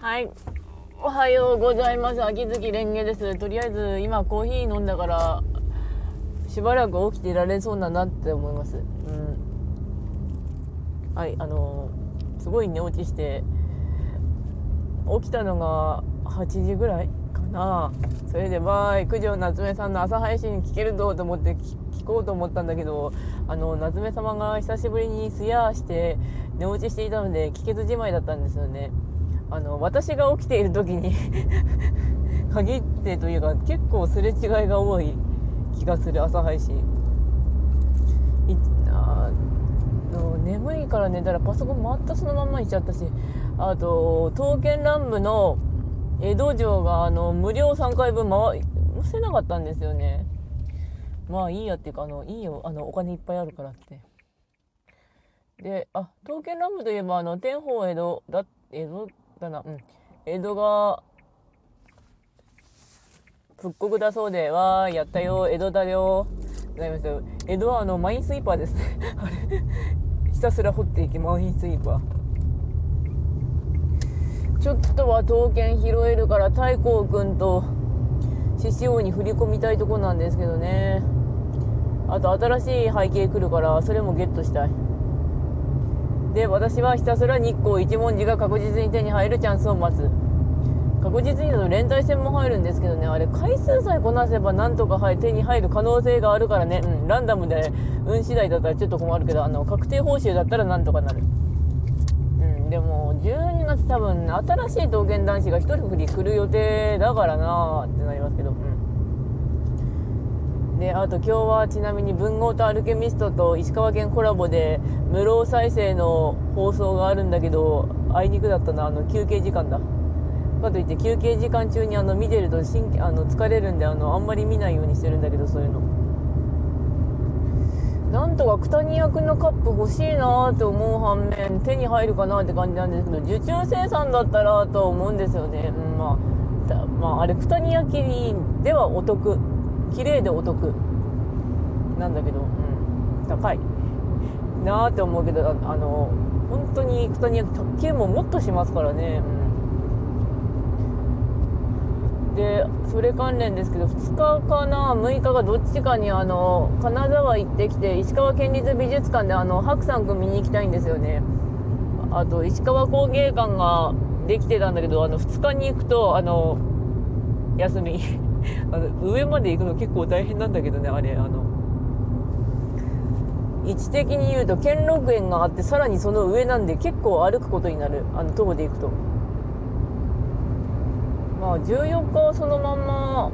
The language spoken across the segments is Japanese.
はい。おはようございます。秋月蓮華です。とりあえず今コーヒー飲んだから、しばらく起きていられそうだなって思います。うん。はい、あのーすごい寝落ちして、起きたのが8時ぐらいかな。それでバイ、九条夏目さんの朝配信聞けるぞと思って聞聞こうと思ったんだけど、あの、夏目様が久しぶりにすやーして寝落ちしていたので聞けずじまいだったんですよね。あの私が起きている時に 限ってというか結構すれ違いが多い気がする朝配信。いあの眠いから寝たらパソコン全くそのまんまにしちゃったしあと刀剣乱舞の江戸城があの無料3回分回せせなかったんですよね。まあいいやっていうかあのいいよあのお金いっぱいあるからって。であ刀剣乱舞といえばあの天保江戸だ江戸だな。うん。江戸が復刻だそうでわーやったよ。江戸だよ。ございますよ。江戸はあのマインスイーパーですね。あれ。ひたすら掘っていきマインスイーパー。ちょっとは刀剣拾えるから太閤くんと獅子王に振り込みたいとこなんですけどね。あと新しい背景来るからそれもゲットしたい。で私はひたすら日光一文字が確実に手に入るチャンスを待つ。確実にだと連帯戦も入るんですけどねあれ回数さえこなせばなんとか入手に入る可能性があるからね、うん、ランダムで運次第だったらちょっと困るけどあの確定報酬だったらなんとかなる。うんでも12月多分新しい刀剣男子が一人振り来る予定だからなーってなりますけど。うん。であと今日はちなみに文豪とアルケミストと石川県コラボで無料再生の放送があるんだけどあいにくだったなあの休憩時間だ。かといって休憩時間中にあの見てると神あの疲れるんであのあんまり見ないようにしてるんだけどそういうの。なんとか九谷役のカップ欲しいなーって思う反面手に入るかなって感じなんですけど受注生産だったらと思うんですよね、うん、まあまああれ九谷焼ではお得。綺麗でお得。なんだけど、うん、高い。なーって思うけどああの本当に九谷焼卓球ももっとしますからね、うん、でそれ関連ですけど2日かな6日がどっちかにあの金沢行ってきて石川県立美術館であの白山くん見に行きたいんですよね。あと石川工芸館ができてたんだけどあの2日に行くとあの休み。あの上まで行くの結構大変なんだけどねあれあの。位置的に言うと兼六園があってさらにその上なんで結構歩くことになる。あの徒歩で行くと。まあ14日はそのまんま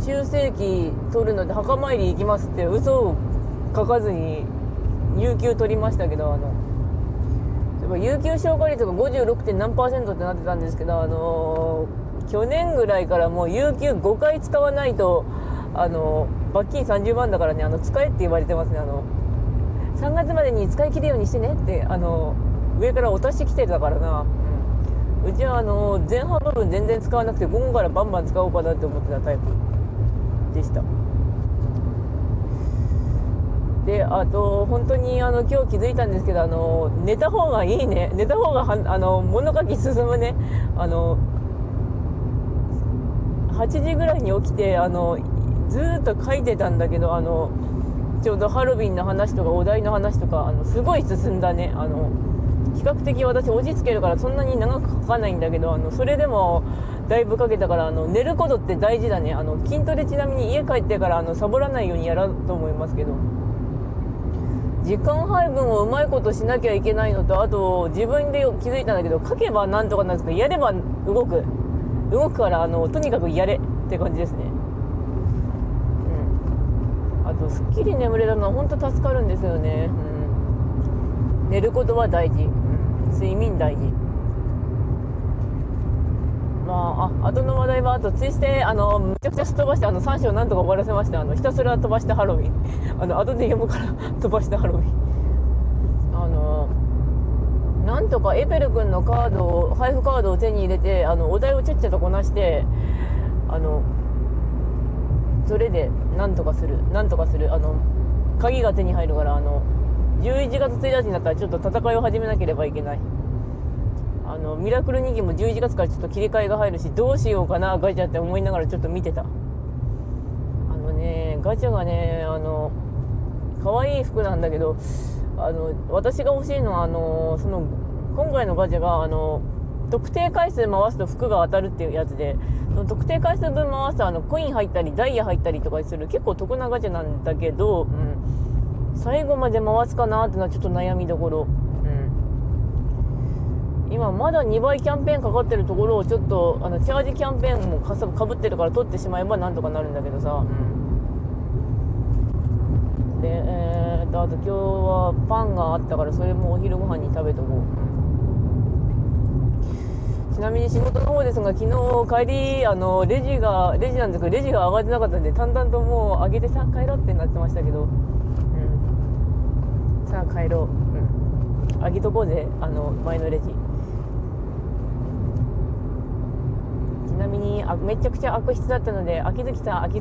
修正期取るので墓参り行きますって嘘を書かずに有給取りましたけどあの。有給消化率が 56. 何パーセントってなってたんですけどあのー去年ぐらいからもう有給5回使わないとあの罰金30万だからねあの使えって言われてますねあの3月までに使い切るようにしてねってあの上からお達し来てたからな、うん、うちはあの前半部分全然使わなくて午後からバンバン使おうかなって思ってたタイプでした。であと本当にあの今日気づいたんですけどあの寝た方がいいね。寝た方があの物書き進むね。あの8時ぐらいに起きてあのずっと書いてたんだけどあのちょうどハロウィンの話とかお題の話とかあのすごい進んだね。あの比較的私落ち着けるからそんなに長く書かないんだけどあのそれでもだいぶかけたからあの寝ることって大事だね。あの筋トレちなみに家帰ってからあのサボらないようにやろうと思いますけど。時間配分をうまいことしなきゃいけないのとあと自分で気づいたんだけど書けばなんとかなんですけどやれば動く。動くからあのとにかくやれって感じですね。うん。あとすっきり眠れたのは本当助かるんですよね、うん、寝ることは大事、うん、睡眠大事。まあ、あ後の話題はあとツイステあのめちゃくちゃすっ飛ばしてあの3章なんとか終わらせました。あのひたすら飛ばしてハロウィン。あの後で読むから飛ばしてハロウィン。なんとかエペル君のカードを配布カードを手に入れてあのお題をちゃっちゃとこなしてあのそれでなんとかする。なんとかする。あの鍵が手に入るからあの11月1日になったらちょっと戦いを始めなければいけない。あのミラクル人気も11月からちょっと切り替えが入るしどうしようかなガチャって思いながらちょっと見てた。あのねガチャがねあの可愛い服なんだけどあの私が欲しいのはあのその今回のガチャがあの特定回数回すと服が当たるっていうやつでその特定回数分回すとあのコイン入ったりダイヤ入ったりとかする結構得なガチャなんだけど、うん、最後まで回すかなっていうのはちょっと悩みどころ、うん、今まだ2倍キャンペーンかかってるところをちょっとあのチャージキャンペーンもかぶってるから取ってしまえばなんとかなるんだけどさ、うん、でえー、っとあと今日はパンがあったからそれもお昼ご飯に食べとこうちなみに仕事の方ですが、昨日帰り、あの、レジが、レジなんですけど、レジが上がってなかったんで、淡々ともう上げてさ、帰ろうってなってましたけど、うん。さあ帰ろう。うん。上げとこうぜ、あの、前のレジ。ちなみにあめちゃくちゃ悪質だったので秋月さん悪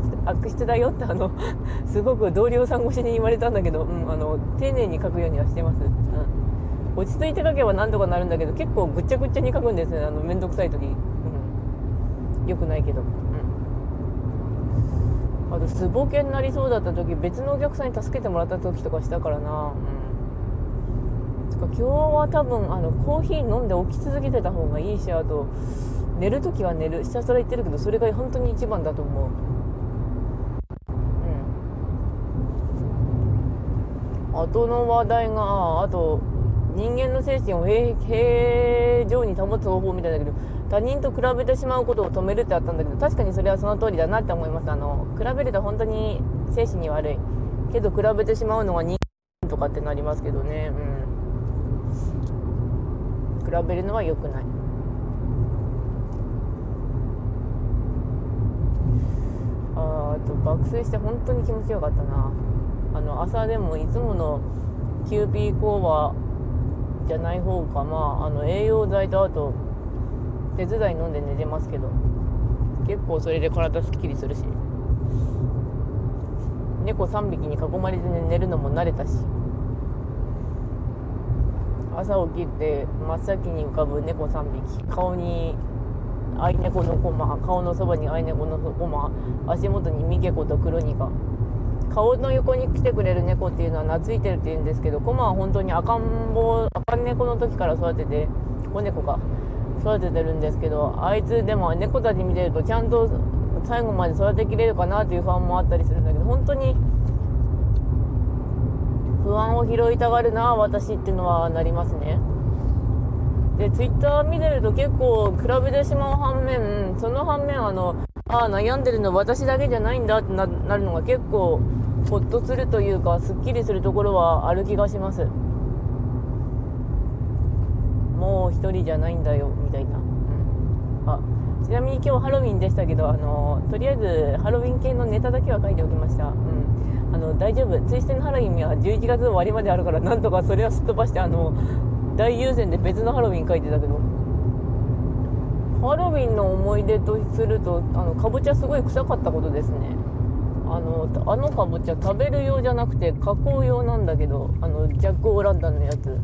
質だよってあの すごく同僚さん越しに言われたんだけど、うん、あの丁寧に書くようにはしてます。うん。落ち着いて書けばなんとかなるんだけど結構ぐっちゃぐっちゃに書くんですね。あの面倒くさい時、うん、よくないけど、うん、あとすぼけになりそうだった時別のお客さんに助けてもらった時とかしたからな。うん。つか今日は多分あのコーヒー飲んで起き続けてた方がいいしあと寝る時は寝るひたすら言ってるけどそれが本当に一番だと思う。うん。後の話題があと人間の精神を平常に保つ方法みたいだけど他人と比べてしまうことを止めるってあったんだけど確かにそれはその通りだなって思います。あの比べると本当に精神に悪い。けど比べてしまうのは人間とかってなりますけどね。うん。比べるのは良くない。ああと爆睡して本当に気持ちよかったな。あの朝でもいつものキューピーコーはじゃない方かまああの栄養剤とあと手伝い飲んで寝てますけど結構それで体すっきりするし。猫3匹に囲まれて寝るのも慣れたし。朝起きて真っ先に浮かぶ猫3匹。顔に愛猫のコマ顔のそばに愛猫のコマ足元にミケコとクロニカ顔の横に来てくれる猫っていうのは懐いてるって言うんですけどコマは本当に赤ん坊赤猫の時から育てて子猫か。育ててるんですけどあいつでも猫たち見てるとちゃんと最後まで育てきれるかなっていう不安もあったりするんだけど本当に不安を拾いたがるな私っていうのはなりますね。でツイッター見てると結構比べてしまう反面その反面あのああ悩んでるの私だけじゃないんだってなるのが結構ほっとするというかすっきりするところはある気がします。もう一人じゃないんだよみたいな、うん、あちなみに今日ハロウィンでしたけどあのとりあえずハロウィン系のネタだけは書いておきました、うん、あの大丈夫。ツイステのハロウィンは11月終わりまであるからなんとかそれはすっ飛ばしてあの大優先で別のハロウィン書いてたけど。ハロウィンの思い出とするとあのかぼちゃすごい臭かったことですね。あのあのかぼちゃ食べる用じゃなくて加工用なんだけどあのジャック・オーランタンのやつ。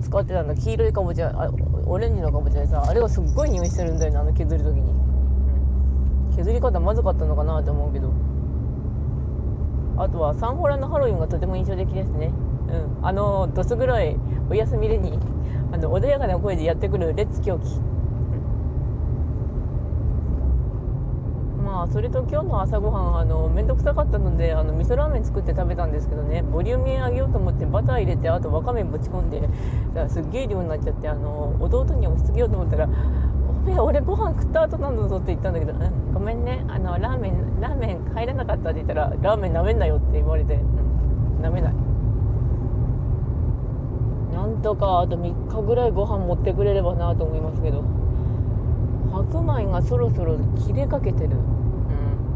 使ってたんだ。黄色いかぼちゃあオレンジのかぼちゃでさあれがすっごい匂いしてるんだよねあの削る時に、削り方まずかったのかなって思うけど。あとはサンホラのハロウィンがとても印象的ですね。うん。あのどす黒いお休みでにあの穏やかな声でやってくるレッツ狂気。まあそれと今日の朝ごはんあの面倒くさかったのであの味噌ラーメン作って食べたんですけどね。ボリュームあげようと思ってバター入れてあとわかめぶち込んでだからすっげえ量になっちゃってあの弟に押し付けようと思ったら「おめえ俺ご飯食った後なんだぞ」って言ったんだけど「うん。ごめんね。あのラーメンラーメン入らなかった」って言ったら「ラーメンなめんなよ」って言われて「うん。なめない」なんとかあと3日ぐらいご飯持ってくれればなと思いますけど。白米がそろそろ切れかけてる。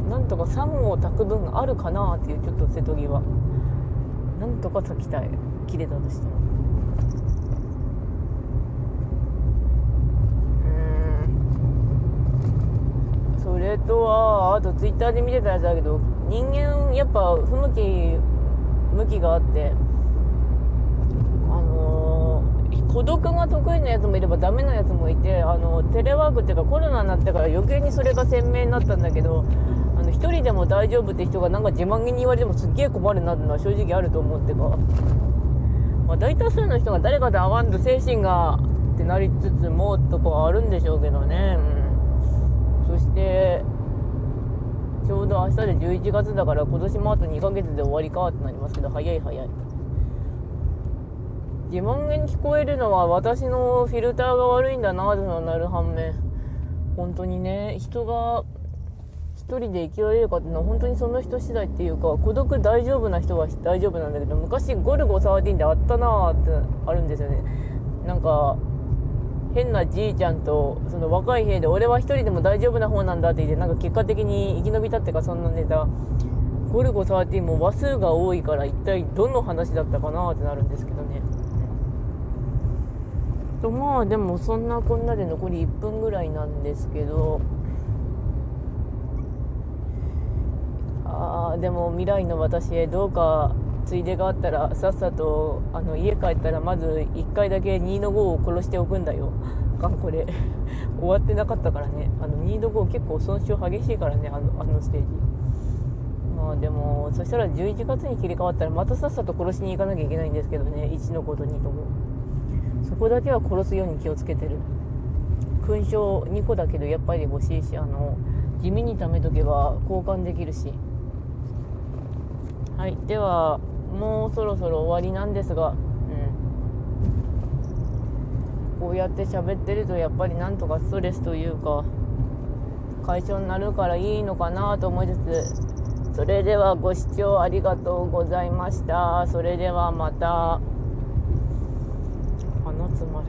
なんとか3号炊く分あるかなっていうちょっと瀬戸際。なんとか炊きたい。切れたとしても。うん。それとはあとツイッターで見てたやつだけど人間やっぱ不向き向きがあってあのー、孤独が得意なやつもいればダメなやつもいてあのテレワークっていうかコロナになってから余計にそれが鮮明になったんだけどあの1人でも大丈夫って人がなんか自慢げに言われてもすっげえ困るなってのは正直あると思ってか、まあ、大多数の人が誰かと会わんと精神がってなりつつもとかあるんでしょうけどね、うん、そしてちょうど明日で11月だから今年もあと2ヶ月で終わりかってなりますけど早い早い。自慢げに聞こえるのは私のフィルターが悪いんだなとなる反面。本当にね人が一人で生きられるかっていうのは本当にその人次第っていうか孤独大丈夫な人は大丈夫なんだけど昔ゴルゴ13であったなーってあるんですよね。なんか変なじいちゃんとその若い兵で俺は一人でも大丈夫な方なんだって言ってなんか結果的に生き延びたってかそんなネタ。ゴルゴ13も話数が多いから一体どの話だったかなってなるんですけどね。とまあでもそんなこんなで残り1分ぐらいなんですけどああでも未来の私へどうかついでがあったらさっさとあの家帰ったらまず1回だけ2の5を殺しておくんだよ。かんこれ終わってなかったからね。あの2の5結構損傷激しいからねあのあのステージ。まあでもそしたら11月に切り替わったらまたさっさと殺しに行かなきゃいけないんですけどね1の5と2とも。そこだけは殺すように気をつけてる。勲章2個だけどやっぱり欲しいしあの地味に貯めとけば交換できるし。はいではもうそろそろ終わりなんですが、うん、こうやって喋ってるとやっぱりなんとかストレスというか解消になるからいいのかなと思いつつそれではご視聴ありがとうございました。それではまた。集まる